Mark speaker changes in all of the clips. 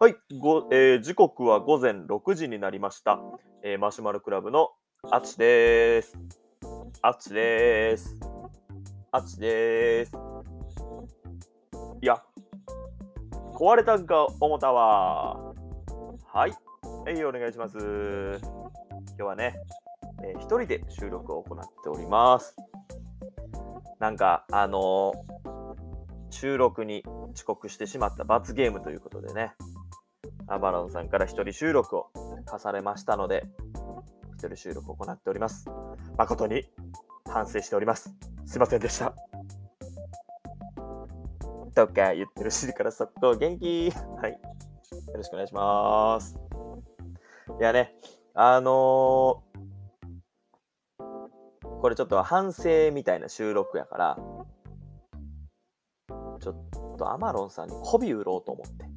Speaker 1: ご、えー時刻は午前6時になりました。えーマシュマロクラブのあつしです。あつしです。あつしです。いや、壊れたんか思ったわ。はい。はい、お願いします。今日はね、えー一人で収録を行っております。なんか、あのー収録に遅刻してしまった罰ゲームということでね、アバロンさんから一人収録を課されましたので、一人収録を行っております。誠に反省しております。すいませんでした。とか言ってるしから速攻元気はい。よろしくお願いします。いやね、あのーこれちょっと反省みたいな収録やから、ちょっとアマロンさんに媚び売ろうと思って。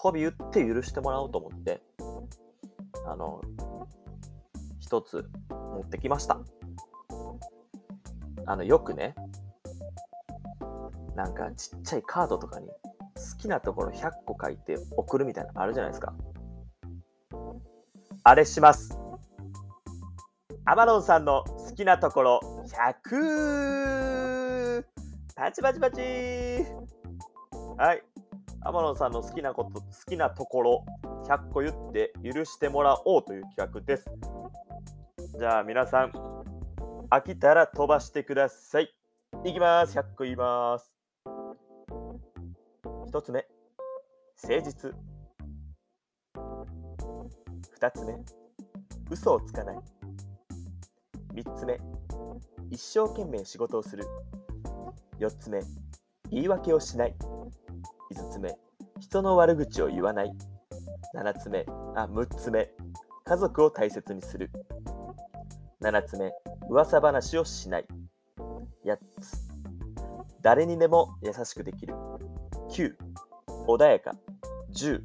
Speaker 1: 媚び売って許してもらおうと思って、あの、一つ持ってきました。あの、よくね、なんかちっちゃいカードとかに好きなところ100個書いて送るみたいなのあるじゃないですか。あれします。アマロンさんの好きなところ 100! パチパチパチはい。アマロンさんの好きなこと、好きなところ100個言って許してもらおうという企画です。じゃあ皆さん、飽きたら飛ばしてください。いきます。100個言います。1つ目、誠実。2つ目、嘘をつかない。3つ目、一生懸命仕事をする。4つ目、言い訳をしない。つ目、人の悪口を言わない。7つ目、あ、6つ目、家族を大切にする。7つ目、噂話をしない。8つ、誰にでも優しくできる。9、穏やか。10、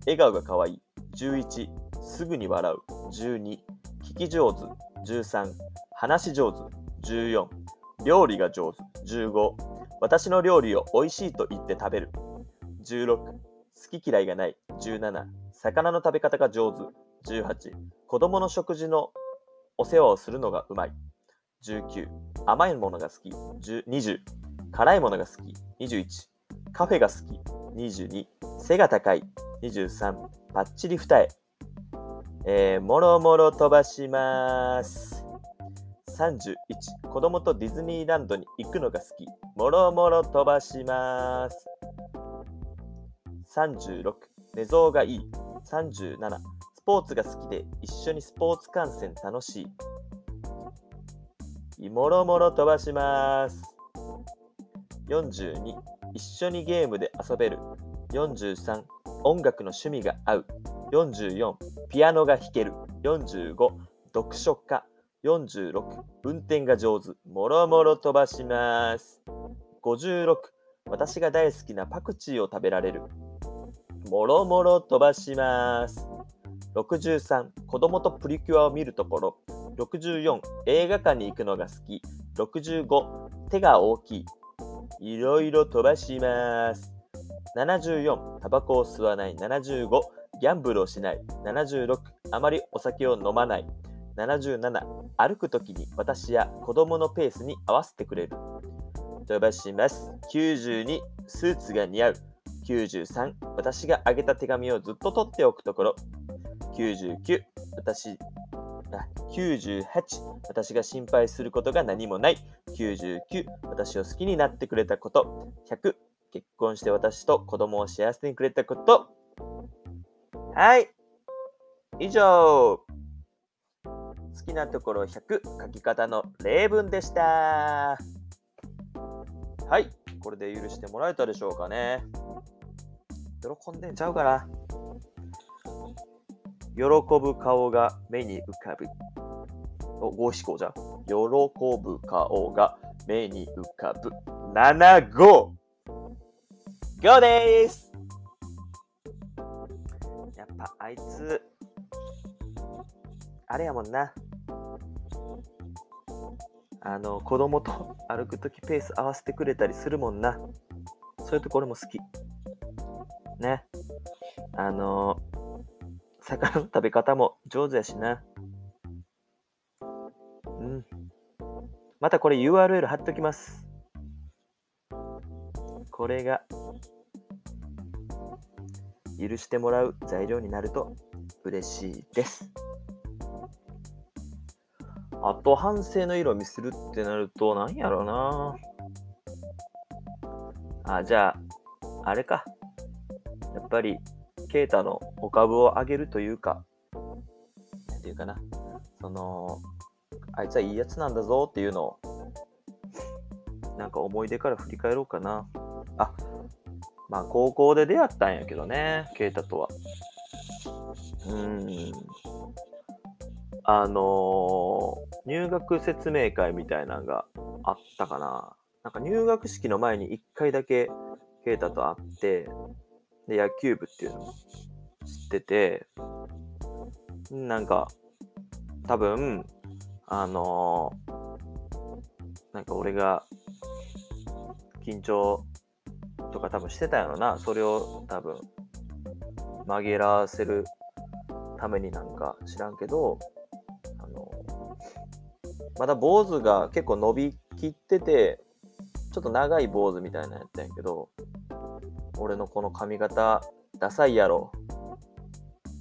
Speaker 1: 笑顔が可愛い。11、すぐに笑う。12、聞き上手。13、話し上手。14、料理が上手。15、私の料理を美味しいと言って食べる。16、好き嫌いがない。17、魚の食べ方が上手。18、子供の食事のお世話をするのがうまい。19、甘いものが好き。20、辛いものが好き。21、カフェが好き。22、背が高い。23、パッチリ二重。えー、もろもろ飛ばします。31、子供とディズニーランドに行くのが好き。もろもろ飛ばします。36、寝相がいい。37、スポーツが好きで一緒にスポーツ観戦楽しい。もろもろ飛ばします。42、一緒にゲームで遊べる。43、音楽の趣味が合う。44、ピアノが弾ける。45、読書家。46、運転が上手。もろもろ飛ばします。56、私が大好きなパクチーを食べられる。もろもろ飛ばします。63、子供とプリキュアを見るところ。64、映画館に行くのが好き。65、手が大きい。いろいろ飛ばします。74、タバコを吸わない。75、ギャンブルをしない。76、あまりお酒を飲まない。77、歩くときに私や子供のペースに合わせてくれる。飛ばします。92、スーツが似合う。93、私があげた手紙をずっと取っておくところ。99、私、あ98、私が心配することが何もない。99、私を好きになってくれたこと。100、結婚して私と子供を幸せにくれたこと。はい。以上。好きなところ100書き方の例文でした。はい。これで許してもらえたでしょうかね。喜んでんちゃうかな。喜ぶ顔が目に浮かぶ。お、五七五じゃん。喜ぶ顔が目に浮かぶ。7、5! 5でーすやっぱあいつ、あれやもんな。あの、子供と歩くときペース合わせてくれたりするもんな。そういうところも好き。ね。あの魚の食べ方も上手やしな。うん。またこれ URL 貼っときます。これが許してもらう材料になると嬉しいです。あと、反省の色を見せるってなると、何やろうな。あ、じゃあ、あれか。やっぱり、ケイタのお株を上げるというか、なんていうかな。その、あいつはいいやつなんだぞっていうのを、なんか思い出から振り返ろうかな。あ、まあ高校で出会ったんやけどね、ケイタとは。うん。あのー、入学説明会みたいなのがあったかな。なんか入学式の前に1回だけケイタと会って、で、野球部っていうのも知ってて、なんか、多分、あのー、なんか俺が緊張とか多分してたんやろな。それを多分紛らわせるためになんか知らんけど、あのまだ坊主が結構伸びきってて、ちょっと長い坊主みたいなやったんやけど、俺のこの髪型、ダサいやろ。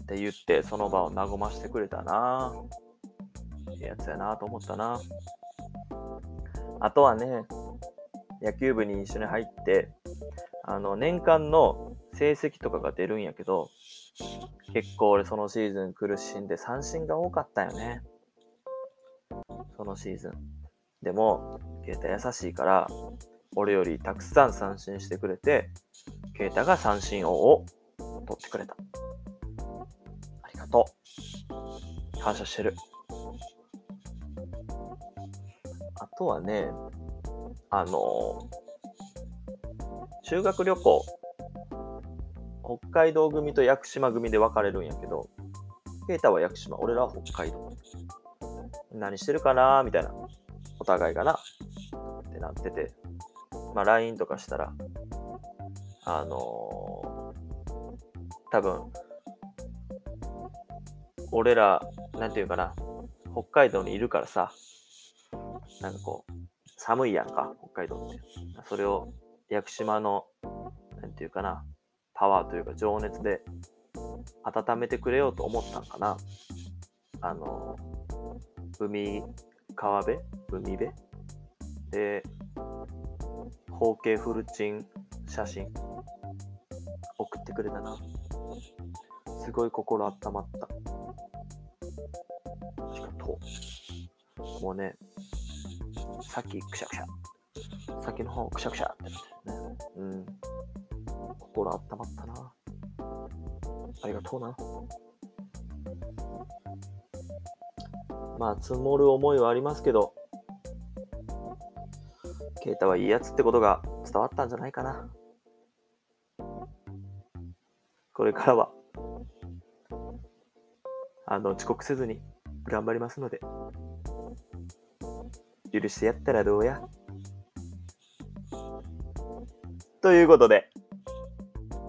Speaker 1: って言って、その場を和ましてくれたな。いいやつやなと思ったな。あとはね、野球部に一緒に入って、あの、年間の成績とかが出るんやけど、結構俺そのシーズン苦しんで三振が多かったよね。そのシーズン。でも、ケイタ優しいから、俺よりたくさん三振してくれて、ケイタが三振王を取ってくれた。ありがとう。感謝してる。あとはね、あの修学旅行、北海道組と屋久島組で分かれるんやけど、ケイタは屋久島、俺らは北海道。何してるかなみたいな。お互いがな。ってなってて。まあ、LINE とかしたら、あのー、多分、俺ら、なんていうかな、北海道にいるからさ、なんかこう、寒いやんか、北海道って。それを、屋久島の、なんていうかな、パワーというか情熱で温めてくれようと思ったんかな。あの海、川辺？海辺？で、方形フルチン写真送ってくれたな。すごい心温まった。しかと、もうね、さっきくしゃくしゃ。先の方くしゃくしゃってなってね。うん。心温まったな。ありがとうな。まあ、積もる思いはありますけど、ケイタはいいやつってことが伝わったんじゃないかな。これからは、あの、遅刻せずに頑張りますので、許してやったらどうやということで、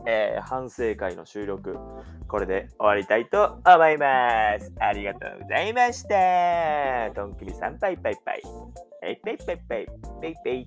Speaker 1: えー、反省会の収録、これで終わりたいと思います。ありがとうございました。トンキミさん、パイパイパイ。パイパイパイパイ。パイパイ。